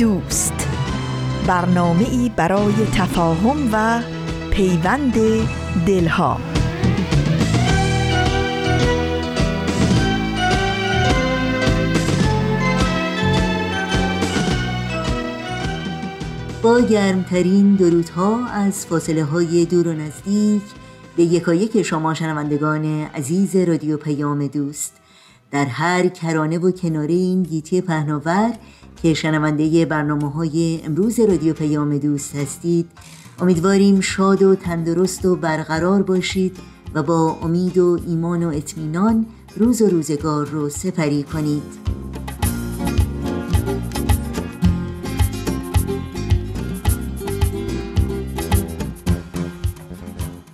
دوست. برنامه ای برای تفاهم و پیوند دلها. با گرمترین درودها از فاصله های دور و نزدیک به یکایک شما شنوندگان عزیز رادیو پیام دوست. در هر کرانه و کناره این گیتی پهناور که شنونده برنامه های امروز رادیو پیام دوست هستید. امیدواریم شاد و تندرست و برقرار باشید و با امید و ایمان و اطمینان روز و روزگار رو سپری کنید.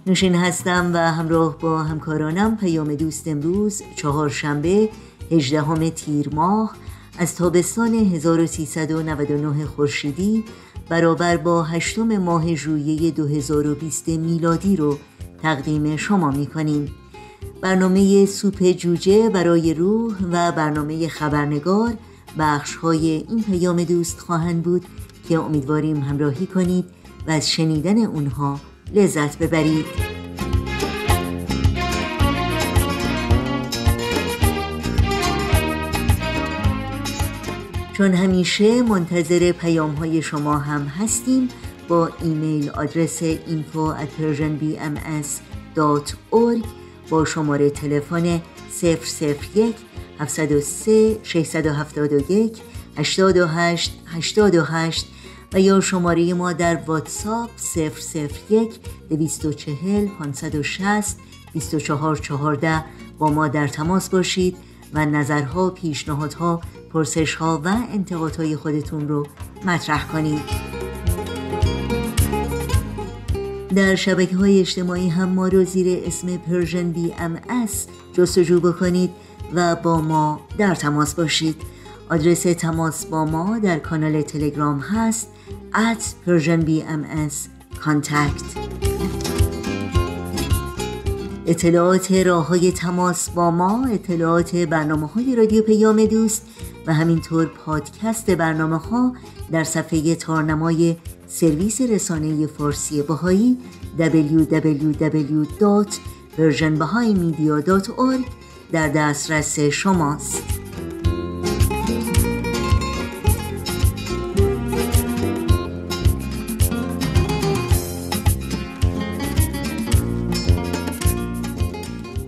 نوشین هستم و همراه با همکارانم پیام دوست امروز چهارشنبه 18 تیر ماه. از تابستان 1399 خورشیدی برابر با هشتم ماه ژوئیه 2020 میلادی رو تقدیم شما می کنیم. برنامه سوپ جوجه برای روح و برنامه خبرنگار بخش های این پیام دوست خواهند بود که امیدواریم همراهی کنید و از شنیدن اونها لذت ببرید. چون همیشه منتظر پیام های شما هم هستیم با ایمیل آدرس info at persianbms.org با شماره تلفن 001 703 671 828 828 و یا شماره ما در واتساپ 001 240 560 2414 با ما در تماس باشید و نظرها، پیشنهادها پرسش ها و انتقادهای خودتون رو مطرح کنید. در شبکه های اجتماعی هم ما رو زیر اسم Persian BMS جستجو بکنید و با ما در تماس باشید. آدرس تماس با ما در کانال تلگرام هست at Persian BMS contact. اطلاعات راه های تماس با ما اطلاعات برنامه های رادیو پیام دوست و همینطور پادکست برنامه ها در صفحه تارنمای سرویس رسانه فارسی باهایی www.persianbahaimedia.org در دسترس شماست.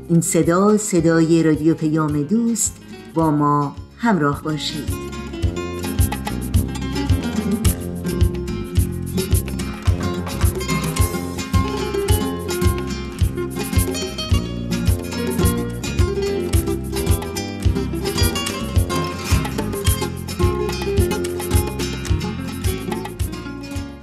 این صدا صدای رادیو پیام دوست با ما همراه باشید.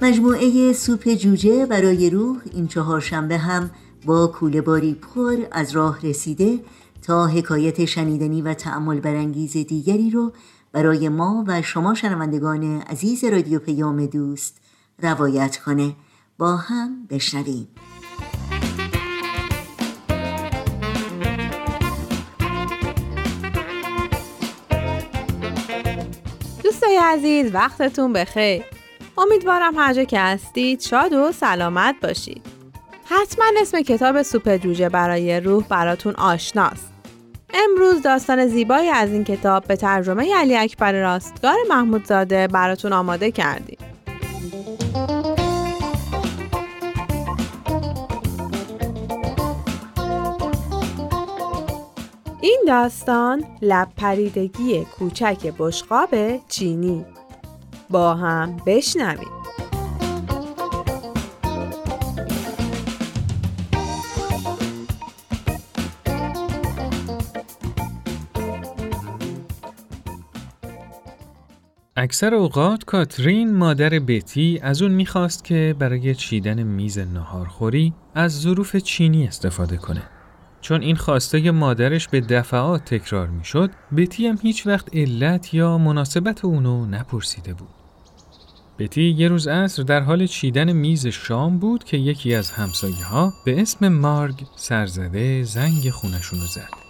مجموعه سوپ جوجه برای روح این چهارشنبه هم با کوله باری پر از راه رسیده تا حکایت شنیدنی و تعمل برانگیز دیگری رو برای ما و شما شنوندگان عزیز رادیو پیام دوست روایت کنه. با هم بشنویم. دوستای عزیز وقتتون بخیر. امیدوارم هر جا که هستید شاد و سلامت باشید. حتما اسم کتاب سوپ جوجه برای روح براتون آشناست امروز داستان زیبایی از این کتاب به ترجمه علی اکبر راستگار محمودزاده براتون آماده کردیم. این داستان لب پریدگی کوچک بشقاب چینی با هم بشنوید. اکثر اوقات کاترین مادر بتی از اون می‌خواست که برای چیدن میز ناهارخوری از ظروف چینی استفاده کنه. چون این خواسته مادرش به دفعات تکرار می‌شد، بتی هم هیچ وقت علت یا مناسبت اونو نپرسیده بود. بتی یه روز عصر در حال چیدن میز شام بود که یکی از همسایه ها به اسم مارگ سرزده زنگ خونشونو زد.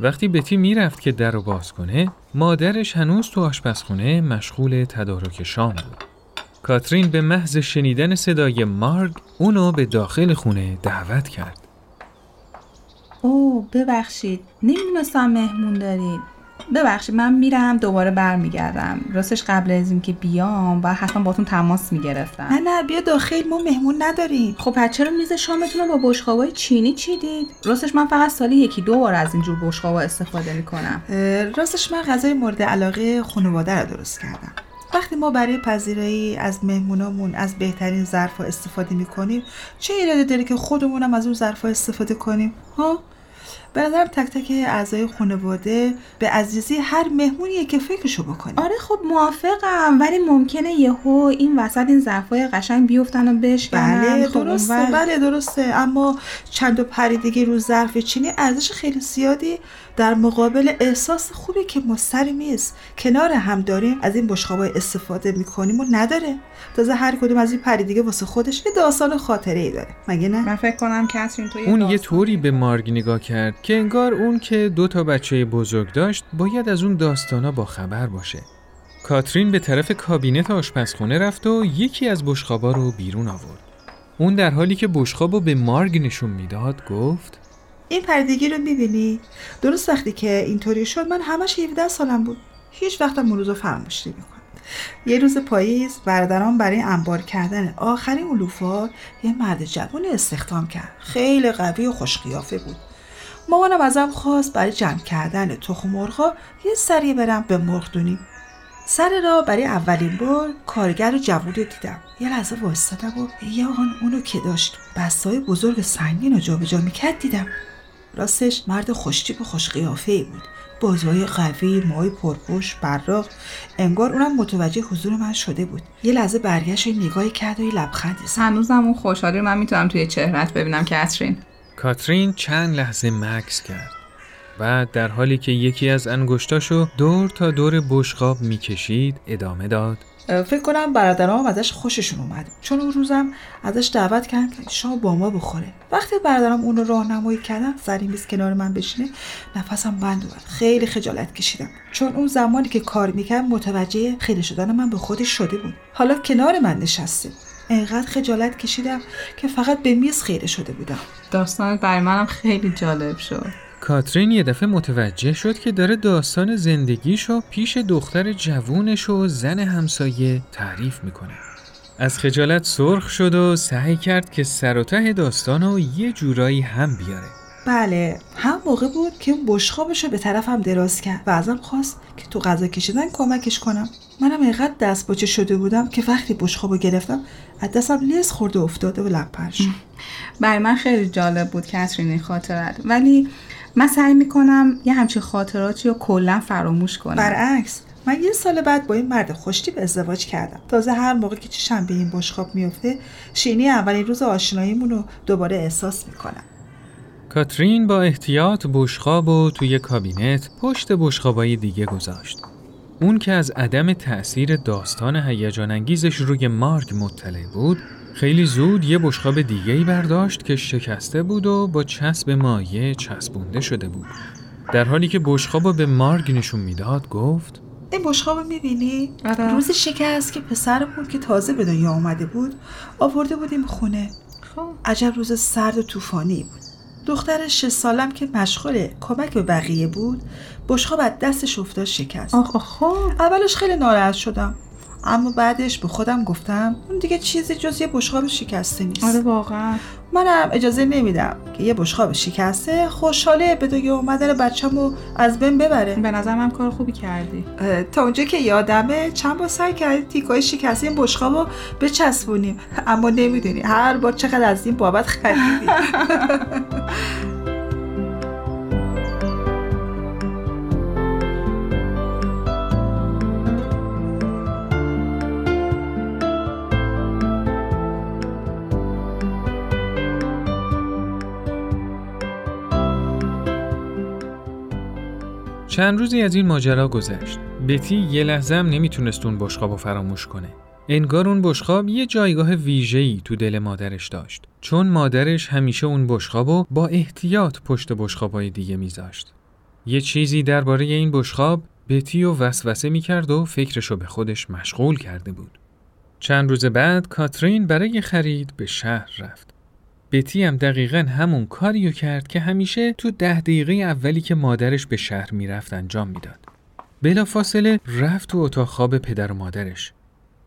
وقتی بتی می‌رفت که در رو باز کنه مادرش هنوز تو آشپزخونه مشغول تدارک شام بود. کاترین به محض شنیدن صدای مارگ اونو به داخل خونه دعوت کرد. او ببخشید. نمی‌دونستم مهمون دارید. ببخشید من میرم دوباره برمیگردم. راستش قبل از اینکه بیام و حتما باتون تماس می‌گرفتم. نه نه بیا داخل ما مهمون نداریم. خب پس چرا میز شامتون رو با بشقابای چینی چیدید؟ راستش من فقط سالی یکی دو بار از اینجور بشقابا استفاده می‌کنم. راستش من غذای مورد علاقه خانواده رو درست کردم. وقتی ما برای پذیرایی از مهمونامون از بهترین ظرفا استفاده می‌کنیم چه ایرادی داره که خودمونم از اون ظرفا استفاده کنیم؟ ها؟ به نظرم تک تک اعضای خانواده به عزیزی هر مهمونیه که فکرشو بکنیم آره خب موافقم ولی ممکنه یهو این وسط این ظرفای قشنگ بیفتن و بشکنن. بله خب درسته اونور- بله درسته. اما چند و پریدگی رو ظرف چینی ارزش خیلی زیادی در مقابل احساس خوبی که ما سر میز کنار هم داریم از این بشقابای استفاده می‌کنیم و نداره. تازه هر کدوم از این پریدگی واسه خودش یه داستان خاطره ای داره. مگه نه؟ من فکر کنم کترین تو اون یه طوری به مارگ نگاه کرد که انگار اون که دو تا بچه بزرگ داشت باید از اون داستانا با خبر باشه. کاترین به طرف کابینت آشپزخونه رفت و یکی از بشقابا رو بیرون آورد. اون در حالی که بشقاب رو به مارگ نشون می‌داد گفت این پردگی رو می‌بینی؟ درست وقتی که اینطوری شد من همش 17 سالم بود. هیچ وقتم اون روز رو فراموش نمی‌کنم. یه روز پاییز برادران برای انبار کردن آخرین علوفا یه مرد جوانی استخدام کرد. خیلی قوی و خوشقیافه بود. مامانم ازم خواست برای جمع کردن تخم مرغا یه سری برم به مرغدونی سر را برای اولین بار کارگر و جوون دیدم. یه لحظه وایستادم و یه آن اونو که داشت بستای بزرگ سنگین رو جابجا می‌کرد دیدم. راستش مرد خوشتیپ و خوش قیافه ای بود. بازوهای قوی موهای پرپشت براق. انگار اونم متوجه حضور من شده بود. یه لحظه برگشت و نگاهی کرد و یه لبخندی هنوزم اون خوشحالی من می‌تونم توی چهرت ببینم کترین کاترین چند لحظه مکس کرد بعد در حالی که یکی از انگشتاشو دور تا دور بشقاب می‌کشید ادامه داد. فکر کنم برادرام ازش خوششون اومد. چون اون روزم ازش دعوت کردم که شام با ما بخوره وقتی برادرام اونو راهنمایی کردن سر کنار من بشینه نفسم بند اومد. خیلی خجالت کشیدم. چون اون زمانی که کار می‌کرد متوجه خیلی شدن من به خودش شده بود. حالا کنار من نشسته انقدر خجالت کشیدم که فقط به میز خیره شده بودم داستانت برای منم خیلی جالب شد کاترین یه دفعه متوجه شد که داره داستان زندگیشو پیش دختر جوونش و زن همسایه تعریف می‌کنه. از خجالت سرخ شد و سعی کرد که سر و ته داستانو یه جورایی هم بیاره. بله هم موقع بود که اون بشخابش رو به طرفم دراز کرد و ازم خواست که تو غذا کشیدن کمکش کنم. منم اینقدر دست باچه شده بودم که وقتی بشخاب رو گرفتم از دستم لیز خورده و افتاده و لپر شد. برای من خیلی جالب بود کترین این خاطرت. ولی من سعی می‌کنم یه همچین خاطراتی رو کلا فراموش کنم. برعکس من یه سال بعد با این مرد خوشتیپ ازدواج کردم. تازه هر موقع که چشم به این بشخاب میفته شینی اولین روز آشناییمون رو دوباره احساس می‌کنم. کاترین با احتیاط بشقاب و توی کابینت پشت بشقابای دیگه گذاشت. اون که از عدم تأثیر داستان هیجان انگیزش روی مارگ مطلع بود، خیلی زود یه بشقاب دیگه ای برداشت که شکسته بود و با چسب مایع چسبونده شده بود. در حالی که بشقاب رو به مارگ نشون می‌داد گفت این بشقاب رو می‌بینی؟ آره. روز شکست که پسرمون که تازه به دنیا آمده بود آورده بودیم خونه خب عجب روز سرد و طوفانی بود دختر شش سالم که مشغول کمک به بقیه بود بشقاب از دستش افتاد شکست. آخ خب. اولش خیلی ناراحت شدم. اما بعدش به خودم گفتم اون دیگه چیزی جز یه بشقاب شکسته نیست. آره واقعا. منم اجازه نمیدم که یه بشقاب شکسته خوشحاله به دنیا اومدن بچه‌مو از بین ببره. به نظر من کار خوبی کردی. تا اونجا که یادمه چند بار سعی کردیم تیکای شکسته این بشقاب رو بچسبونیم اما نمی‌دونی هر بار چقدر از این بابت خریدیم چند روزی از این ماجرا گذشت. بتی یه لحظه هم نمی‌تونست اون بشقاب رو فراموش کنه. انگار اون بشقاب یه جایگاه ویژه‌ای تو دل مادرش داشت. چون مادرش همیشه اون بشقابو با احتیاط پشت بشقابای دیگه میذاشت. یه چیزی درباره این بشقاب بتی و وسوسه می‌کرد و فکرشو به خودش مشغول کرده بود. چند روز بعد کاترین برای خرید به شهر رفت. بتی هم دقیقا همون کاریو کرد که همیشه تو ده دقیقه اولی که مادرش به شهر می‌رفت انجام می‌داد. بلا فاصله رفت تو اتاق خواب پدر و مادرش.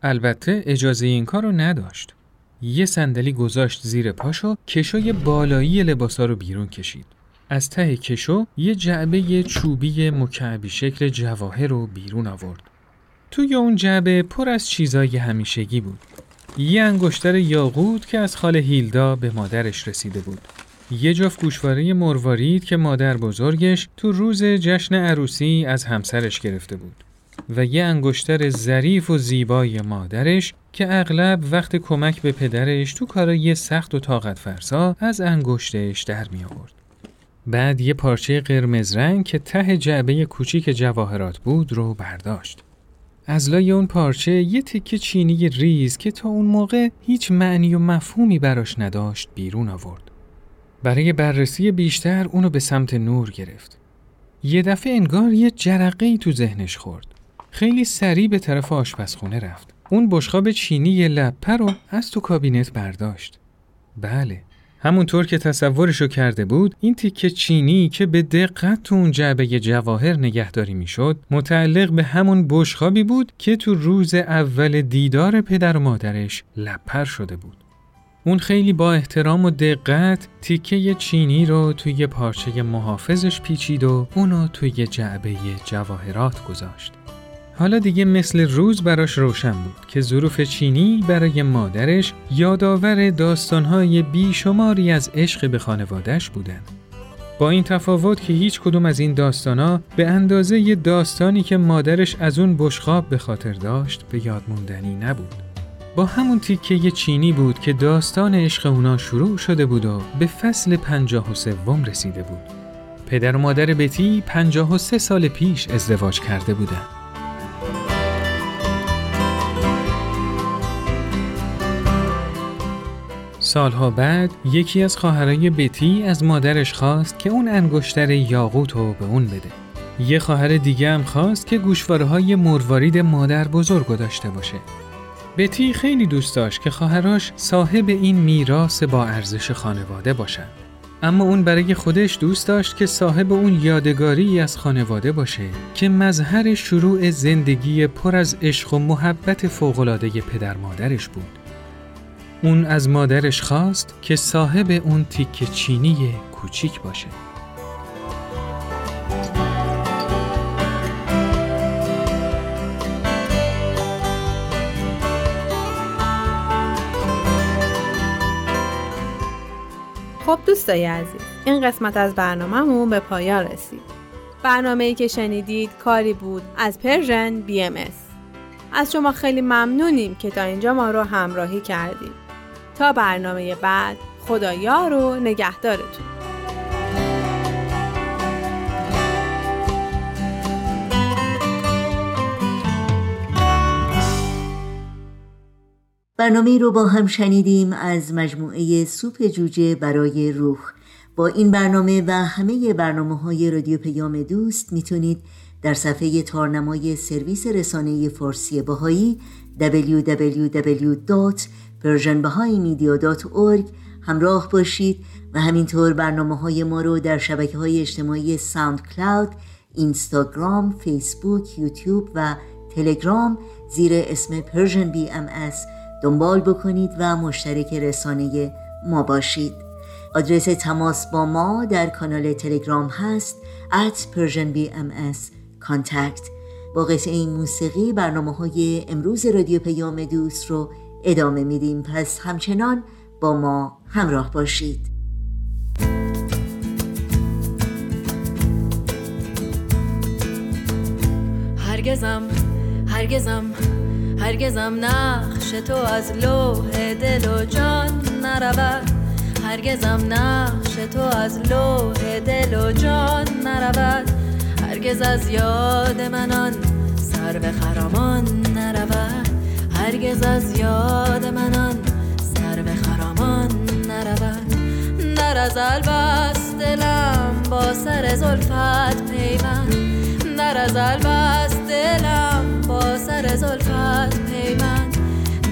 البته اجازه این کار رو نداشت. یه صندلی گذاشت زیر پاشو کشوی بالایی لباسا رو بیرون کشید. از ته کشو یه جعبه چوبی مکعبی شکل جواهر رو بیرون آورد. توی اون جعبه پر از چیزای همیشگی بود. یه انگشتر یاقوت که از خاله هیلدا به مادرش رسیده بود. یه جفت گوشواره مروارید که مادر بزرگش تو روز جشن عروسی از همسرش گرفته بود. و یه انگشتر ظریف و زیبای مادرش که اغلب وقت کمک به پدرش تو کارای سخت و طاقت فرسا از انگشتش در می آورد. بعد یه پارچه قرمز رنگ که ته جعبه کوچیک جواهرات بود رو برداشت. از لای اون پارچه یه تکه چینی ریز که تا اون موقع هیچ معنی و مفهومی براش نداشت بیرون آورد. برای بررسی بیشتر اونو به سمت نور گرفت. یه دفعه انگار یه جرقه ای تو ذهنش خورد. خیلی سریع به طرف آشپزخونه رفت. اون بشقاب چینی لپه رو از تو کابینت برداشت. بله، همونطور که تصورشو کرده بود این تیکه چینی که به دقت تو اون جعبه جواهر نگهداری می‌شد متعلق به همون بشخابی بود که تو روز اول دیدار پدر و مادرش لپر شده بود. اون خیلی با احترام و دقت تیکه چینی رو توی پارچه محافظش پیچید و اونو توی جعبه جواهرات گذاشت. حالا دیگه مثل روز براش روشن بود که ظروف چینی برای مادرش یادآور داستانهای بیشماری از عشق به خانوادهش بودن. با این تفاوت که هیچ کدوم از این داستانها به اندازه یه داستانی که مادرش از اون بشخاب به خاطر داشت به یاد موندنی نبود. با همون تیکه چینی بود که داستان عشق اونا شروع شده بود و به فصل پنجاه و سوم رسیده بود. پدر و مادر بتی پنجاه و سه سال پیش ازدواج کرده بودند. سالها بعد یکی از خواهرای بتی از مادرش خواست که اون انگشتر یاقوت رو به اون بده. یه خواهر دیگه هم خواست که گوشواره های مروارید مادر بزرگ داشته باشه. بتی خیلی دوست داشت که خواهراش صاحب این میراث با ارزش خانواده باشن. اما اون برای خودش دوست داشت که صاحب اون یادگاری از خانواده باشه که مظهر شروع زندگی پر از عشق و محبت فوق‌العاده پدر مادرش بود. اون از مادرش خواست که صاحب اون تیک چینی کوچیک باشه. خب دوستای عزیز این قسمت از برنامهمون به پایان رسید. برنامه ای که شنیدید کاری بود از پرژن بی ام از شما خیلی ممنونیم که تا اینجا ما رو همراهی کردید. تا برنامه بعد خدایا رو نگهدارتون برنامه رو با هم شنیدیم از مجموعه سوپ جوجه برای روح با این برنامه و همه برنامه های رادیو پیام دوست می‌تونید در صفحه تارنمای سرویس رسانه فارسی باهایی www. persianbahaimedia.org همراه باشید و همینطور برنامه های ما رو در شبکه های اجتماعی ساوند کلاود، اینستاگرام، فیسبوک، یوتیوب و تلگرام زیر اسم Persian BMS دنبال بکنید و مشترک رسانه ما باشید. آدرس تماس با ما در کانال تلگرام هست at Persian BMS contact. با قطعه این موسیقی برنامه های امروز رادیو پیام دوست رو ادامه میدیم. پس همچنان با ما همراه باشید. هرگزم هرگزم هرگزم نقش تو از لوح دل و جان نرود. هرگزم نقش تو از لوح دل و جان نرود. هرگز از یاد منان سر به خرامان هرگز از یاد منان سر به خرامان نرود. در از البست دلم با سر زلفت پیوند. در از البست دلم با سر زلفت پیوند.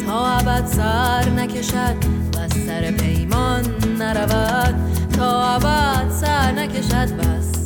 تا ابد سر نکشد و سر پیمان نرود. تا ابد سر نکشد و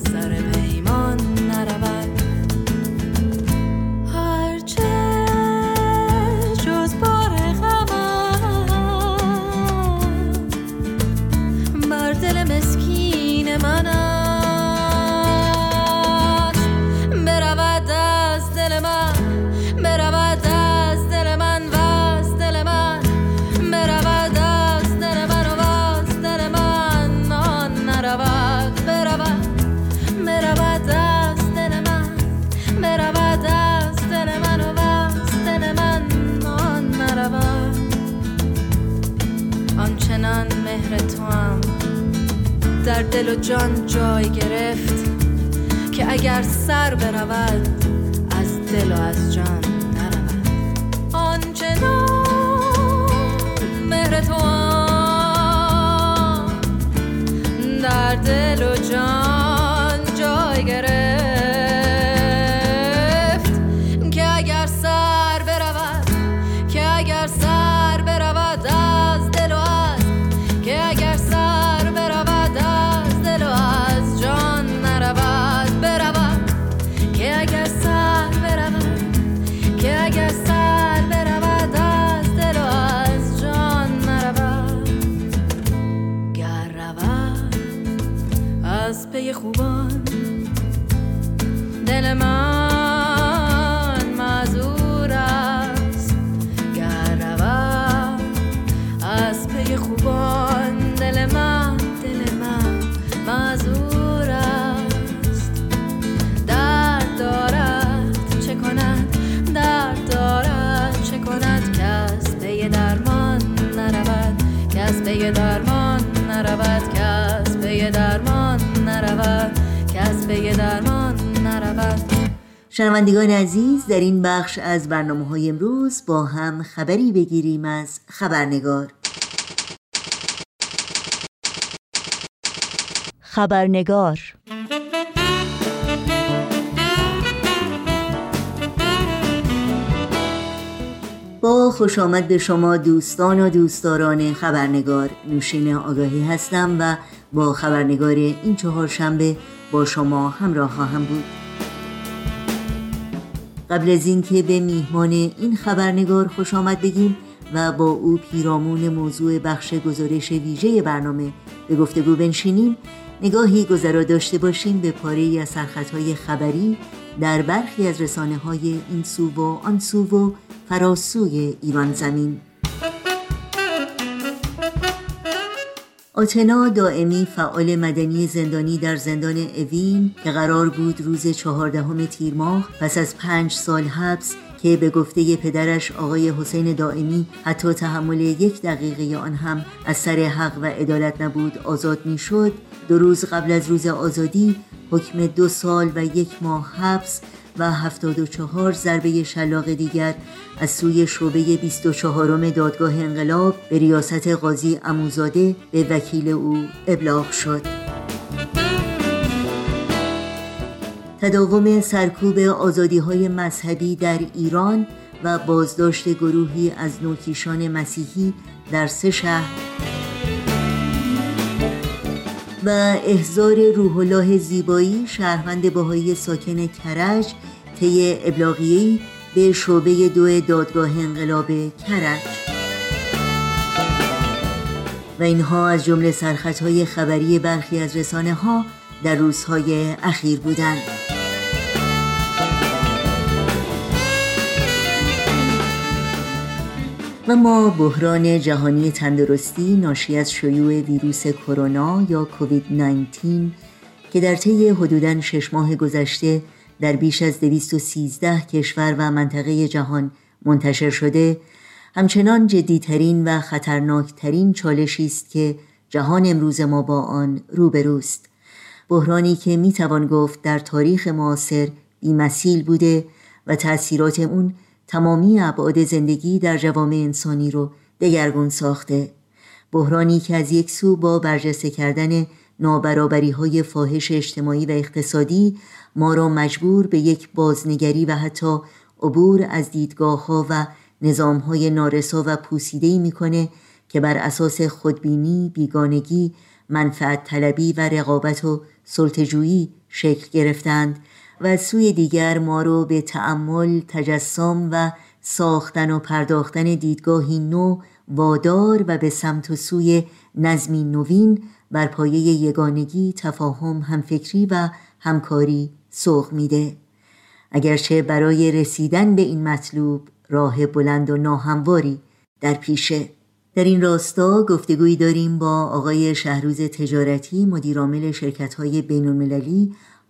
در دل و جان جای گرفت که اگر سر برود از دل و از جان نرود. آنچنان مهر تو در دل و جان شنوندگان عزیز در این بخش از برنامه های امروز با هم خبری بگیریم از خبرنگار. خبرنگار. با خوش آمد به شما دوستان و دوستداران خبرنگار. نوشین آگاهی هستم و با خبرنگار این چهارشنبه با شما همراه خواهم بود. قبل از اینکه به میهمان این خبرنگار خوش آمد بگیم و با او پیرامون موضوع بخش گزارش ویژه برنامه به گفتگو بنشینیم نگاهی گذرا داشته باشیم به پاره از سرخطهای خبری در برخی از رسانه های این سو و آن سو و فراسوی ایران زمین. آتنا دائمی فعال مدنی زندانی در زندان اوین که قرار بود روز چهاردهم تیر ماه پس از پنج سال حبس که به گفته پدرش آقای حسین دائمی حتی تحمل یک دقیقه آن هم از سر حق و عدالت نبود آزاد می شد دو روز قبل از روز آزادی حکم دو سال و یک ماه حبس و 74 ضربه شلاق دیگر از سوی شعبه 24 دادگاه انقلاب به ریاست قاضی اموزاده به وکیل او ابلاغ شد. تداوم سرکوب آزادی های مذهبی در ایران و بازداشت گروهی از نوکیشان مسیحی در سه شهر و احضار روح الله زیبایی شهروند باهایی ساکن کرج طی ابلاغیه‌ای به شعبه دو دادگاه انقلاب کرج. و اینها از جمله سرخطهای خبری برخی از رسانه ها در روزهای اخیر بودند. و ما بحران جهانی تندرستی ناشی از شیوع ویروس کرونا یا کووید 19 که در طی حدوداً شش ماه گذشته در بیش از 213 کشور و منطقه جهان منتشر شده همچنان جدیترین و خطرناکترین چالشی است که جهان امروز ما با آن روبروست. بحرانی که می‌توان گفت در تاریخ معاصر بیمثیل بوده و تأثیرات اون تمامی ابعاد زندگی در جوامع انسانی رو دگرگون ساخته. بحرانی که از یک سو با برجسته کردن نابرابری های فاحش اجتماعی و اقتصادی ما را مجبور به یک بازنگری و حتی عبور از دیدگاه ها و نظام های نارسا و پوسیده می‌کنه که بر اساس خودبینی، بیگانگی، منفعت طلبی و رقابت و سلطجویی شکل گرفتند. و سوی دیگر ما رو به تأمل، تجسم و ساختن و پرداختن دیدگاهی نو وادار و به سمت و سوی نظمی نوین بر پایه یگانگی، تفاهم، همفکری و همکاری سوق میده. اگرچه برای رسیدن به این مطلوب راه بلند و ناهمواری در پیشه در این راستا گفتگویی داریم با آقای شهروز تجارتی مدیرعامل شرکت های بین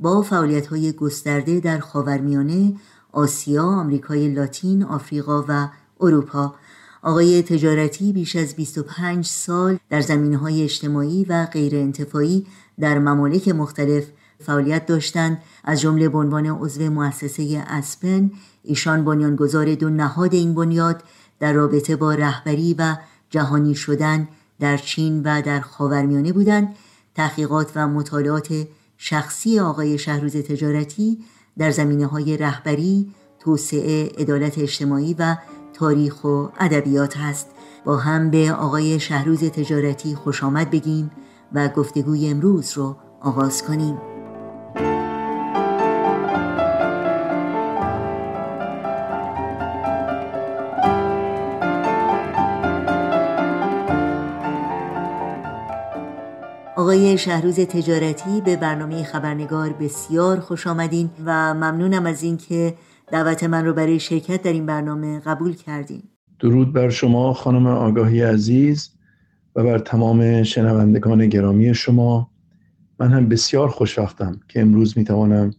با فعالیت های گسترده در خاورمیانه، آسیا، آمریکای لاتین، آفریقا و اروپا. آقای تجارتی بیش از 25 سال در زمینه های اجتماعی و غیر انتفاعی در ممالک مختلف فعالیت داشتند از جمله به عنوان عضو مؤسسه اسپن ایشان بنیانگذار دو نهاد این بنیاد در رابطه با رهبری و جهانی شدن در چین و در خاورمیانه بودند تحقیقات و مطالعات شخصی آقای شهروز تجارتی در زمینه های رهبری، توسعه، عدالت اجتماعی و تاریخ و ادبیات هست با هم به آقای شهروز تجارتی خوش آمد بگیم و گفتگوی امروز رو آغاز کنیم. آقای شهروز تجارتی به برنامه خبرنگار بسیار خوش آمدین و ممنونم از اینکه دعوت من رو برای شرکت در این برنامه قبول کردین. درود بر شما خانم آگاهی عزیز و بر تمام شنوندگان گرامی شما. من هم بسیار خوشوقتم که امروز می‌توانم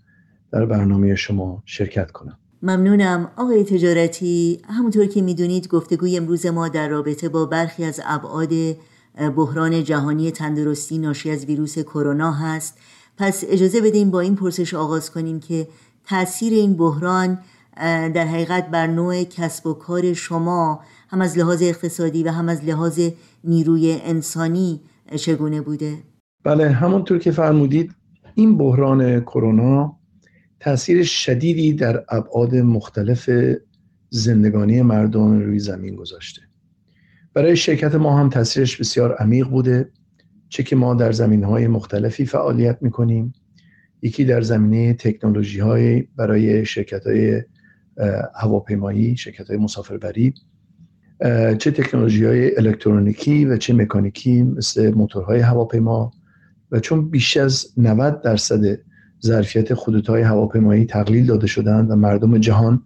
در برنامه شما شرکت کنم. ممنونم. آقای تجارتی همونطور که می‌دونید گفتگوی امروز ما در رابطه با برخی از ابعاد بحران جهانی تندرستی ناشی از ویروس کرونا هست پس اجازه بدیم با این پرسش آغاز کنیم که تاثیر این بحران در حقیقت بر نوع کسب و کار شما هم از لحاظ اقتصادی و هم از لحاظ نیروی انسانی چگونه بوده؟ بله همونطور که فرمودید این بحران کرونا تاثیر شدیدی در ابعاد مختلف زندگانی مردم روی زمین گذاشته برای شرکت ما هم تاثیرش بسیار عمیق بوده چه که ما در زمین های مختلفی فعالیت می‌کنیم. یکی در زمینه تکنولوژی های برای شرکت های هواپیمایی شرکت های مسافربری چه تکنولوژی های الکترونیکی و چه مکانیکی مثل موتورهای هواپیما. و چون بیش از 90 درصد ظرفیت خطوط هواپیمایی تقلیل داده شدن و مردم جهان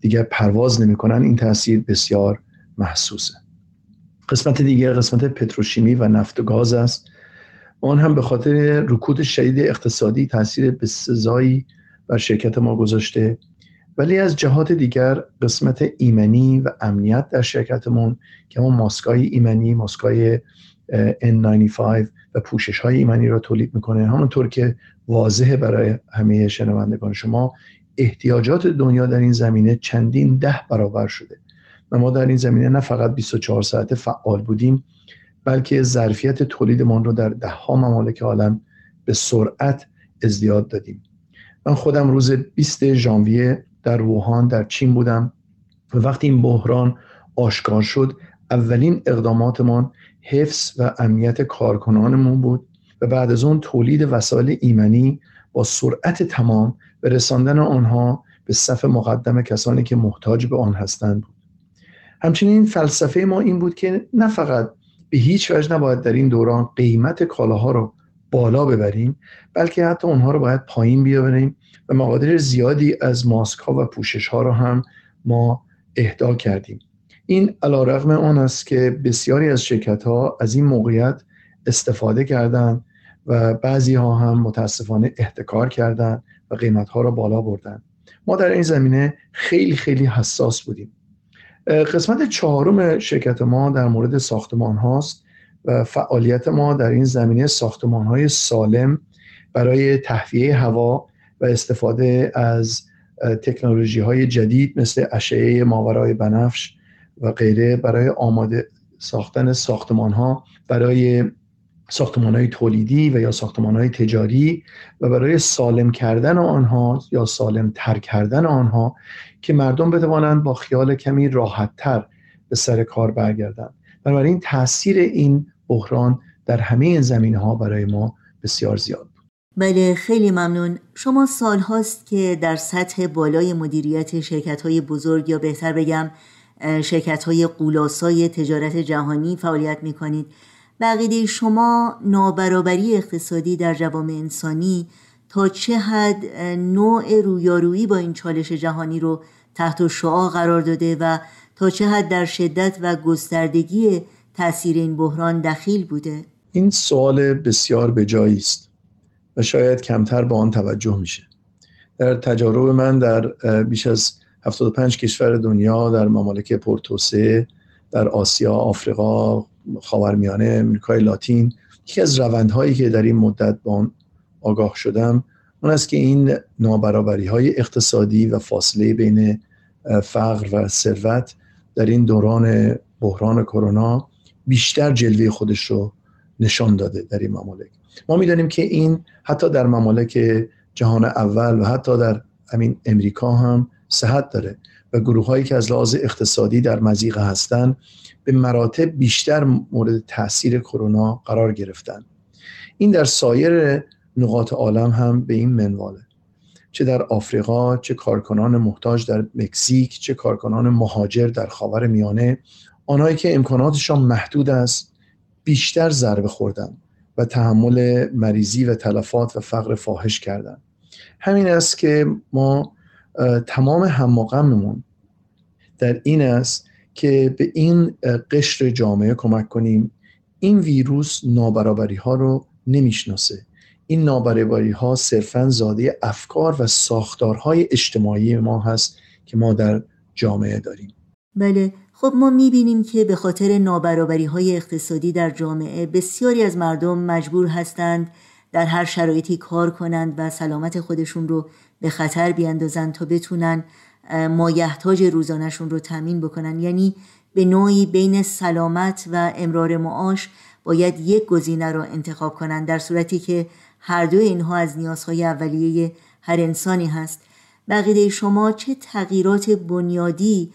دیگر پرواز نمی‌کنن این تاثیر بسیار محسوسه. قسمت دیگر قسمت پتروشیمی و نفت و گاز است. آن هم به خاطر رکود شدید اقتصادی تاثیر بسزایی بر شرکت ما گذاشته. ولی از جهات دیگر قسمت ایمنی و امنیت در شرکتمون که ما ماسکای ایمنی ماسکای N95 و پوشش های ایمنی را تولید می‌کنه. همونطور که واضحه برای همه شنوندگان شما احتیاجات دنیا در این زمینه چندین ده برابر شده. و ما در این زمینه نه فقط 24 ساعته فعال بودیم بلکه ظرفیت تولیدمان رو در ده ها ممالک عالم به سرعت ازدیاد دادیم. من خودم روز 20 ژانویه در ووهان در چین بودم و وقتی این بحران آشکار شد اولین اقداماتمان حفظ و امنیت کارکنانمون بود و بعد از اون تولید وسایل ایمنی با سرعت تمام به رساندن آنها به صف مقدم کسانی که محتاج به آن هستند بود. همچنین فلسفه ما این بود که نه فقط به هیچ وجه نباید در این دوران قیمت کالاها رو بالا ببریم بلکه حتی اونها رو باید پایین بیاوریم و مقادیر زیادی از ماسک ها و پوشش ها رو هم ما اهدا کردیم. این علا رغم آن است که بسیاری از شرکت ها از این موقعیت استفاده کردند و بعضی ها هم متاسفانه احتکار کردند و قیمت ها را بالا بردن ما در این زمینه خیلی خیلی حساس بودیم. قسمت چهارم شرکت ما در مورد ساختمان هاست و فعالیت ما در این زمینه ساختمان های سالم برای تهویه هوا و استفاده از تکنولوژی های جدید مثل اشعه ماورای بنفش و غیره برای آماده ساختن ساختمان ها برای ساختمان های تولیدی و یا ساختمان های تجاری و برای سالم کردن آنها یا سالم تر کردن آنها که مردم بتوانند با خیال کمی راحت تر به سر کار برگردند. بنابراین تاثیر این بحران در همه این زمینه ها برای ما بسیار زیاد بود. بله خیلی ممنون. شما سال هاست که در سطح بالای مدیریت شرکت های بزرگ یا بهتر بگم شرکت های قولاسای تجارت جهانی فعالیت می کنید بقیده شما نابرابری اقتصادی در جوامع انسانی تا چه حد نوع رویارویی با این چالش جهانی رو تحت شعا قرار داده و تا چه حد در شدت و گستردگی تاثیر این بحران دخیل بوده؟ این سوال بسیار به است و شاید کمتر به آن توجه میشه. در تجارب من در بیش از 75 کشور دنیا در ممالک پرتوسعه در آسیا، آفریقا، خاورمیانه، امریکای لاتین یکی از روندهایی که در این مدت با آن آگاه شدم اون است که این نابرابری های اقتصادی و فاصله بین فقر و ثروت در این دوران بحران کرونا بیشتر جلوه خودش رو نشان داده در این ممالک. ما می‌دانیم که این حتی در ممالک جهان اول و حتی در همین امریکا هم صحت داره و گروه هایی که از لحاظ اقتصادی در مزیقه هستند به مراتب بیشتر مورد تاثیر کرونا قرار گرفتن. این در سایر نقاط عالم هم به این منواله. چه در آفریقا چه کارکنان محتاج در مکزیک چه کارکنان مهاجر در خاور میانه آنهایی که امکاناتشان محدود است بیشتر ضربه خوردن و تحمل مریضی و تلفات و فقر فاحش کردن. همین است که ما تمام هم در این است که به این قشر جامعه کمک کنیم. این ویروس نابرابری ها رو نمی‌شناسه. این نابرابری ها صرفا زاده افکار و ساختارهای اجتماعی ما هست که ما در جامعه داریم. بله خب ما می‌بینیم که به خاطر نابرابری های اقتصادی در جامعه بسیاری از مردم مجبور هستند در هر شرایطی کار کنند و سلامت خودشون رو به خطر بیاندازند تا بتونن مایحتاج روزانهشون رو تامین بکنن. یعنی به نوعی بین سلامت و امرار معاش باید یک گزینه رو انتخاب کنند در صورتی که هر دو اینها از نیازهای اولیه هر انسانی هست. بقیده شما چه تغییرات بنیادی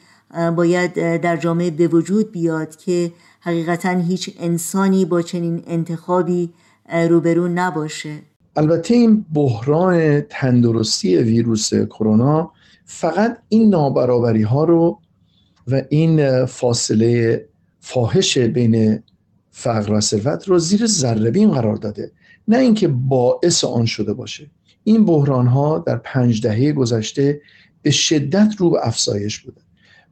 باید در جامعه به وجود بیاد که حقیقتا هیچ انسانی با چنین انتخابی روبرو نباشه؟ البته این بحران تندرستی ویروس کرونا فقط این نابرابری ها رو و این فاصله فاحش بین فقر و ثروت رو زیر ذره قرار داده. نه اینکه باعث آن شده باشه. این بحران ها در پنج دهه گذشته به شدت رو به افزایش بوده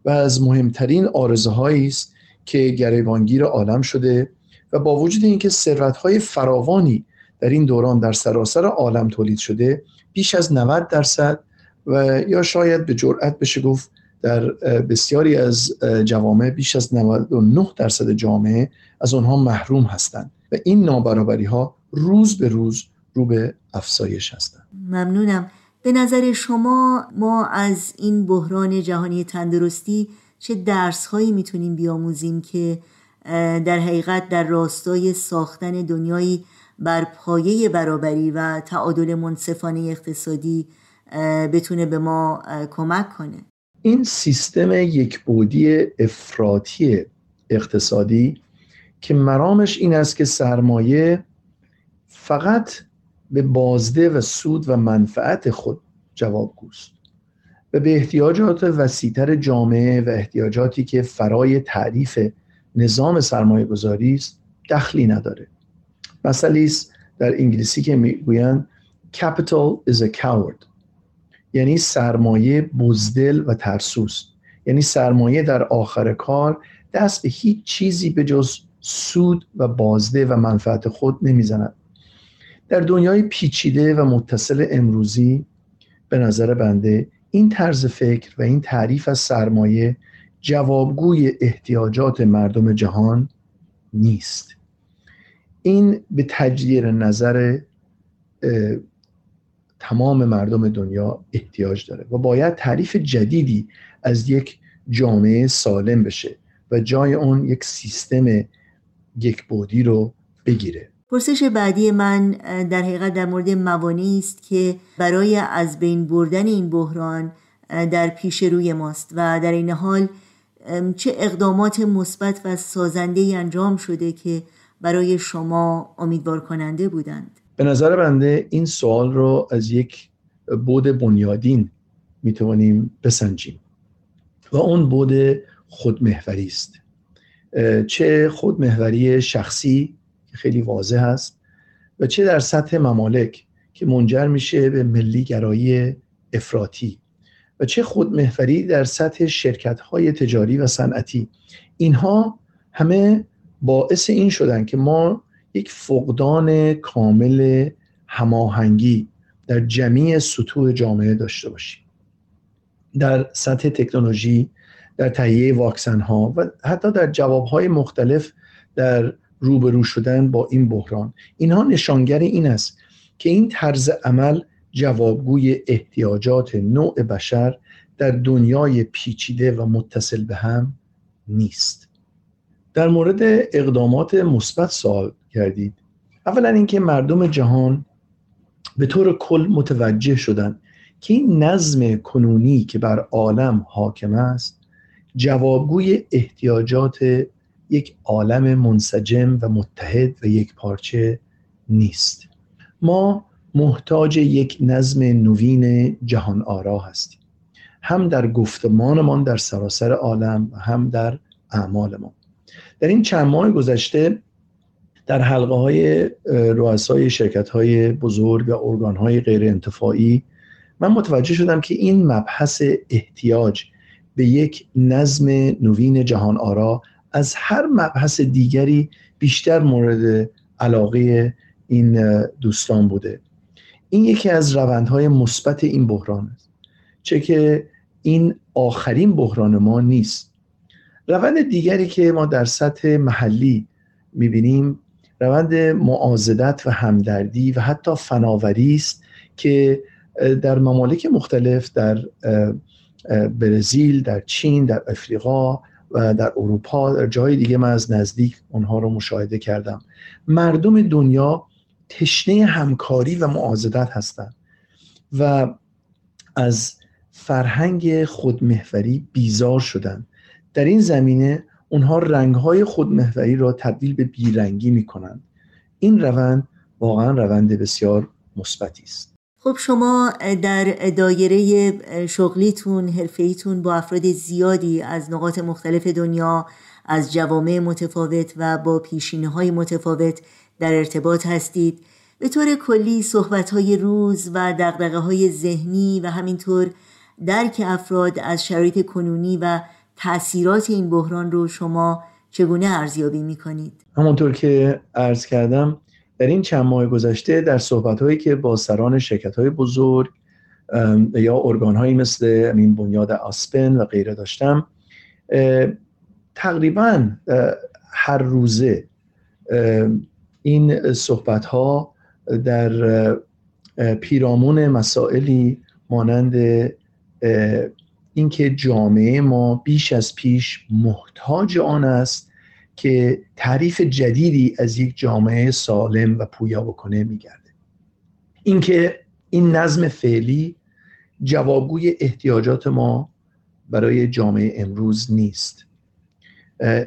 و از مهمترین آرزه است که گریبانگیر عالم شده و با وجود اینکه ثروت های فراوانی در این دوران در سراسر عالم تولید شده بیش از 90 درصد و یا شاید به جرأت بشه گفت در بسیاری از جوامع بیش از 99 درصد جامعه از آنها محروم هستند و این نابرابری ها روز به روز رو به افزایش هستند. ممنونم. به نظر شما ما از این بحران جهانی تندرستی چه درس هایی می‌تونیم بیاموزیم که در حقیقت در راستای ساختن دنیایی بر پایه برابری و تعادل منصفانه اقتصادی بتونه به ما کمک کنه. این سیستم یک بودی افراطی اقتصادی که مرامش این است که سرمایه فقط به بازده و سود و منفعت خود جوابگوست و به احتیاجات وسیعتر جامعه و احتیاجاتی که فرای تعریف نظام سرمایه گذاری است دخلی نداره. مسئله است در انگلیسی که می‌گویند capital is a coward. یعنی سرمایه بزدل و ترسوست. یعنی سرمایه در آخر کار دست به هیچ چیزی به جز سود و بازده و منفعت خود نمی‌زند. در دنیای پیچیده و متصل امروزی به نظر بنده این طرز فکر و این تعریف از سرمایه جوابگوی احتیاجات مردم جهان نیست. این به تجدیر نظر تمام مردم دنیا احتیاج داره و باید تعریف جدیدی از یک جامعه سالم بشه و جای اون یک سیستم یک بودی رو بگیره. پرسش بعدی من در حقیقت در مورد موانعی است که برای از بین بردن این بحران در پیش روی ماست و در این حال چه اقدامات مثبت و سازنده انجام شده که برای شما امیدوار کننده بودند. به نظر بنده این سوال رو از یک بود بنیادین می‌توانیم بسنجیم و اون بود خودمهوری است. چه خودمهوری شخصی که خیلی واضح است و چه در سطح ممالک که منجر میشه به ملی گرایی افراطی و چه خودمهوری در سطح شرکت های تجاری و صنعتی. اینها همه باعث این شدن که ما یک فقدان کامل هماهنگی در جمعی سطوح جامعه داشته باشیم. در سطح تکنولوژی در تهیه واکسن ها و حتی در جواب های مختلف در روبرو شدن با این بحران. اینها نشانگر این است که این طرز عمل جوابگوی احتیاجات نوع بشر در دنیای پیچیده و متصل به هم نیست. در مورد اقدامات مثبت سوال کردید. اولا اینکه مردم جهان به طور کل متوجه شدند که این نظم کنونی که بر عالم حاکم است جوابگوی احتیاجات یک عالم منسجم و متحد و یک پارچه نیست. ما محتاج یک نظم نوین جهان آرا هستیم. هم در گفتمانمان در سراسر عالم هم در اعمالمان در این چند ماه گذشته در حلقه های رؤسای شرکت های بزرگ و ارگان های غیر انتفاعی من متوجه شدم که این مبحث احتیاج به یک نظم نوین جهان آرا از هر مبحث دیگری بیشتر مورد علاقه این دوستان بوده. این یکی از روندهای مثبت این بحران است. چه که این آخرین بحران ما نیست. روند دیگری که ما در سطح محلی می‌بینیم روند معازدت و همدردی و حتی فناوری است که در ممالک مختلف در برزیل در چین در افریقا و در اروپا در جای دیگه من از نزدیک اونها رو مشاهده کردم. مردم دنیا تشنه همکاری و معازدت هستند و از فرهنگ خودمهوری بیزار شدن در این زمینه اونها رنگهای خودمهوری را تبدیل به بیرنگی می کنند این روند واقعا روند بسیار مثبتی است. خب شما در دایره شغلیتون حرفیتون با افراد زیادی از نقاط مختلف دنیا از جوامع متفاوت و با پیشینه های متفاوت در ارتباط هستید. به طور کلی صحبت های روز و دقدقه های ذهنی و همینطور درک افراد از شرایط کنونی و تاثیرات این بحران رو شما چگونه ارزیابی می کنید؟ همونطور که عرض کردم در این چند ماه گذشته در صحبت هایی که با سران شرکت های بزرگ یا ارگان هایی مثل این بنیاد آسپن و غیره داشتم تقریبا هر روزه این صحبت ها در پیرامون مسائلی مانند اینکه جامعه ما بیش از پیش محتاج آن است که تعریف جدیدی از یک جامعه سالم و پویا بکنه میگرده. اینکه این نظم فعلی جوابگوی احتیاجات ما برای جامعه امروز نیست.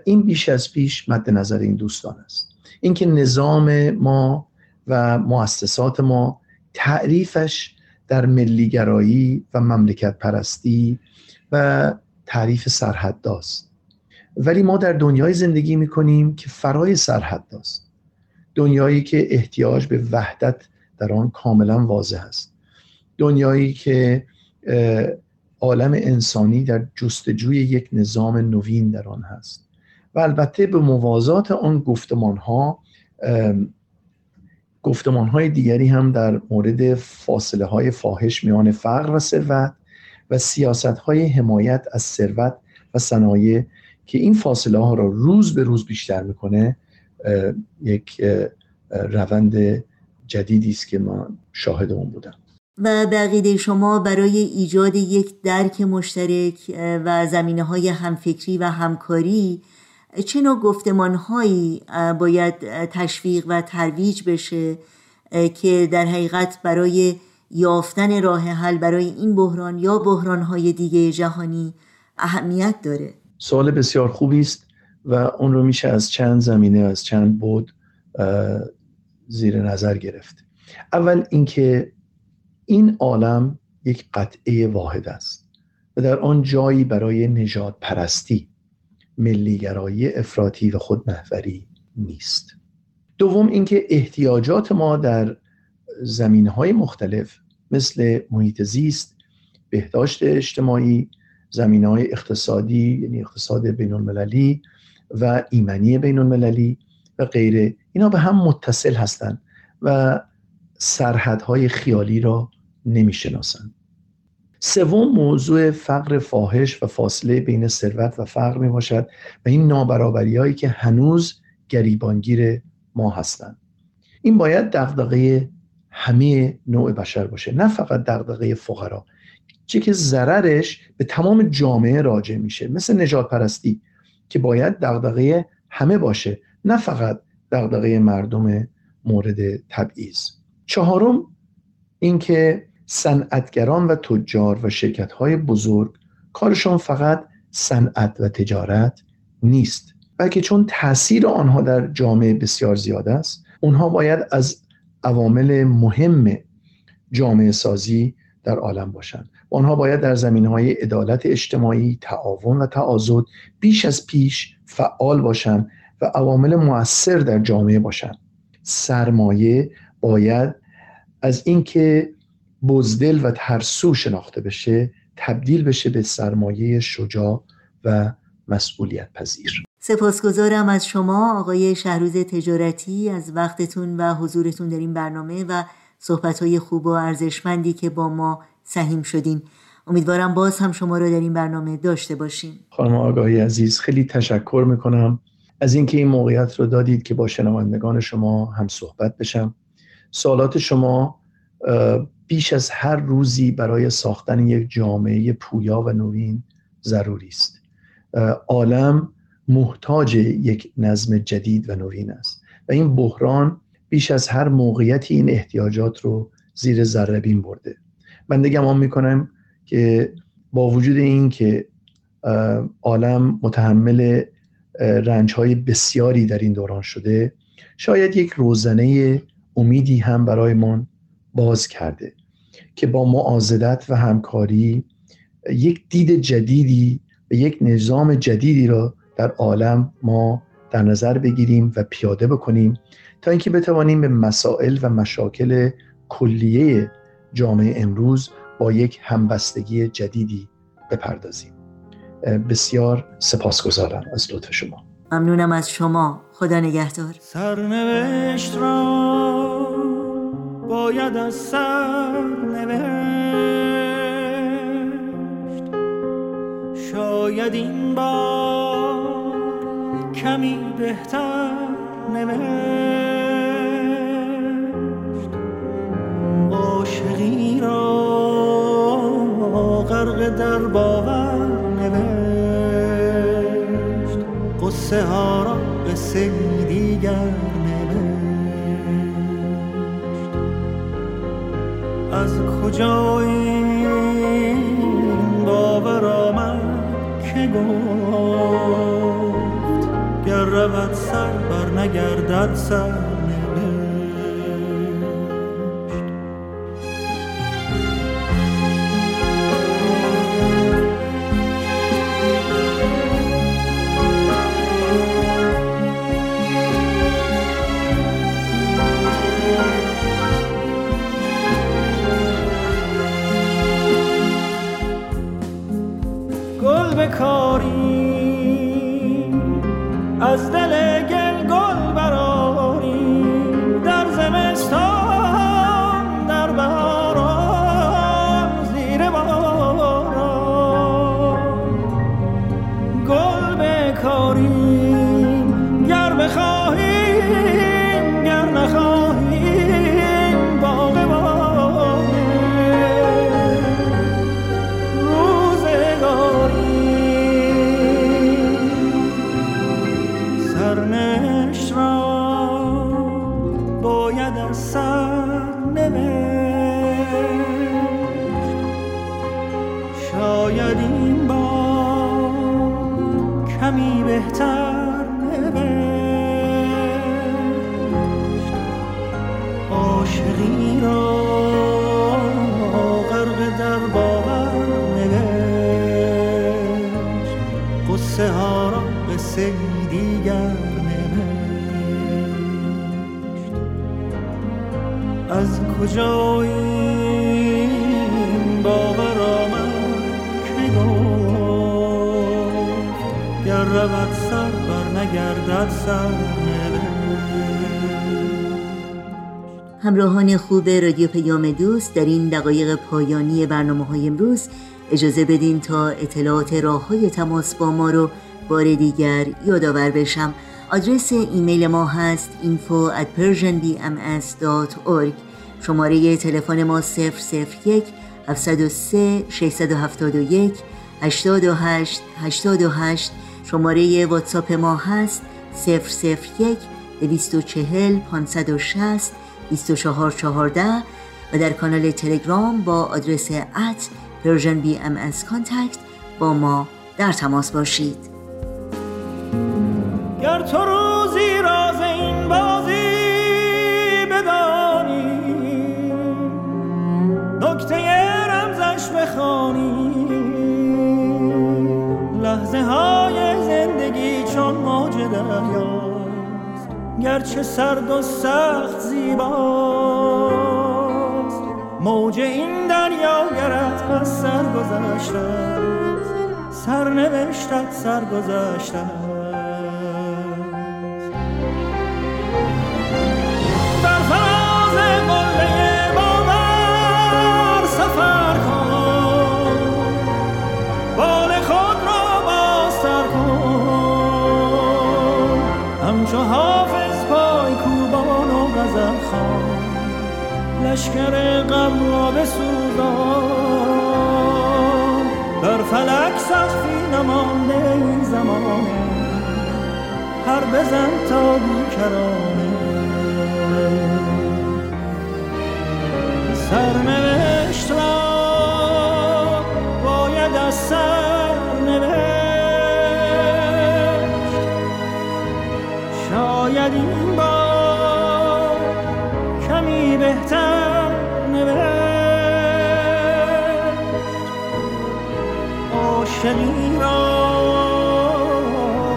این بیش از پیش مد نظر این دوستان است. اینکه نظام ما و مؤسسات ما تعریفش در ملیگرایی و مملکت پرستی و تعریف سرحد داست ولی ما در دنیای زندگی می‌کنیم که فرای سرحد داست دنیایی که احتیاج به وحدت در آن کاملا واضح است. دنیایی که عالم انسانی در جستجوی یک نظام نوین در آن هست. و البته به موازات آن گفتمان ها گفتمان های دیگری هم در مورد فاصله های فاحش میان فقر و ثروت و سیاست های حمایت از ثروت و صنایع که این فاصله ها را روز به روز بیشتر می‌کنه یک روند جدیدی است که من شاهد اون بودم. و بقیده شما برای ایجاد یک درک مشترک و زمینه های همفکری و همکاری چه نوع گفتمان هایی باید تشویق و ترویج بشه که در حقیقت برای یافتن راه حل برای این بحران یا بحران های دیگه جهانی اهمیت داره. سوال بسیار خوبی است و اون رو میشه از چند زمینه از چند بود زیر نظر گرفت. اول اینکه این عالم یک قطعه واحد است و در آن جایی برای نجات پرستی ملیگرایی افراطی و خودمحوری نیست. دوم اینکه احتیاجات ما در زمین های مختلف مثل محیط زیست بهداشت اجتماعی زمین های اقتصادی یعنی اقتصاد بین المللی و ایمنی بین المللی و غیره. اینا به هم متصل هستند و سرحدهای خیالی را نمی‌شناسند سوم موضوع فقر فاحش و فاصله بین ثروت و فقر می باشد و این نابرابری هایی که هنوز گریبانگیر ما هستند این باید دغدغه همه نوع بشر باشه نه فقط دغدغه فقرا. چه که ضررش به تمام جامعه راجع میشه. مثل نجات پرستی که باید دغدغه همه باشه نه فقط دغدغه مردم مورد تبعیض. چهارم اینکه صنعتگران و تجار و شرکت های بزرگ کارشون فقط صنعت و تجارت نیست بلکه چون تاثیر آنها در جامعه بسیار زیاد است اونها باید از عوامل مهم جامعه سازی در عالم باشند. آنها باید در زمین های عدالت اجتماعی تعاون و تعاضد بیش از پیش فعال باشند و عوامل مؤثر در جامعه باشند. سرمایه باید از اینکه بزدل و ترسو شناخته بشه تبدیل بشه به سرمایه شجاع و مسئولیت پذیر سپاسگزارم از شما آقای شهروز تجارتی از وقتتون و حضورتون در این برنامه و صحبتهای خوب و ارزشمندی که با ما سهیم شدیم امیدوارم باز هم شما رو در این برنامه داشته باشیم. خانم آگاهی عزیز خیلی تشکر می‌کنم. از اینکه این موقعیت رو دادید که با شنوندگان شما هم صحبت بشم. سوالات شما بیش از هر روزی برای ساختن یک جامعه پویا و نوین ضروری است. عالم محتاج یک نظم جدید و نوین است. و این بحران بیش از هر موقعیتی این احتیاجات رو زیر ذره برده. من گمان می‌کنم که با وجود این که عالم متحمل رنج های بسیاری در این دوران شده شاید یک روزنه امیدی هم برایمان باز کرده که با معازدت و همکاری یک دید جدیدی و یک نظام جدیدی را در عالم ما در نظر بگیریم و پیاده بکنیم تا اینکه بتوانیم به مسائل و مشاکل کلیه جامعه امروز با یک همبستگی جدیدی بپردازیم. بسیار سپاسگزارم از لطف شما. ممنونم از شما. خدا نگهدار. سرنوشت را باید از سر نوشت شاید این بار کمی بهتر نوشت. عاشقی را غرق در باور نوشت. قصه ها را قصه دیگر از کجا این باور آمد که گفت رود سر بر نگردد سر. قصه ها را قصه دیگر نوشت. از کجا این باور آمد که گفت گر رود سر بر نگردد سر همراهان خوب رادیو پیام دوست در این دقایق پایانی برنامه های امروز اجازه بدین تا اطلاعات راه های تماس با ما رو بار دیگر یادآور بشم. آدرس ایمیل ما هست info at persianbms.org شماره تلفن ما 001 703 671 828 828 شماره واتساپ ما هست 001 240 560 2414 و در کانال تلگرام با آدرس at Persian BMS contact با ما در تماس باشید. گر تو روزی راز این بازی بدانی نکته رمزش بخوانی لحظه های زندگی چون موج دریاست گرچه سرد و سخت زیباست. موج این دریا گرت از سر گذشته است سرنوشتت سر گذشته لشکر غم را بسوزان. در فلک سخفی نمانده این زمانه. هر بزن تا بیکرانه. سرنوشت را باید از سر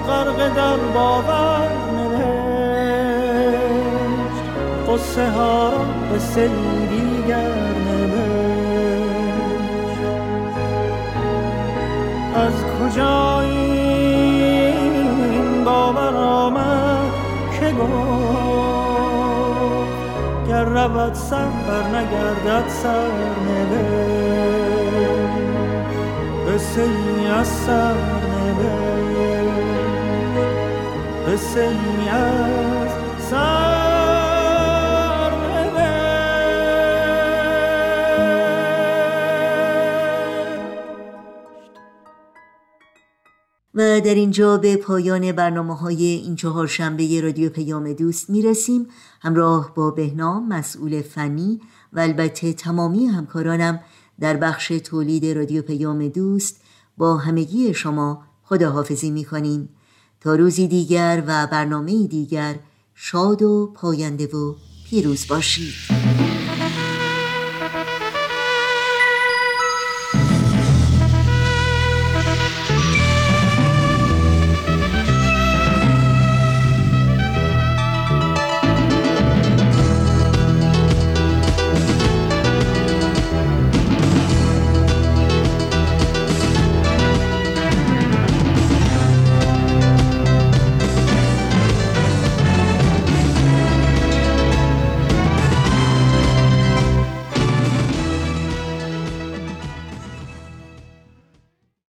غرق در باور نوشت. قصه ها را قصه دیگر از کجا این باور آمد که گفت گر رود سر بر نگردد سر نوشت. و در اینجا به پایان برنامه های این چهار شنبه رادیو پیام دوست می رسیم همراه با بهنام مسئول فنی و البته تمامی همکارانم در بخش تولید رادیو پیام دوست با همگی شما خداحافظی می کنیم تا روزی دیگر و برنامه دیگر شاد و پاینده و پیروز باشید.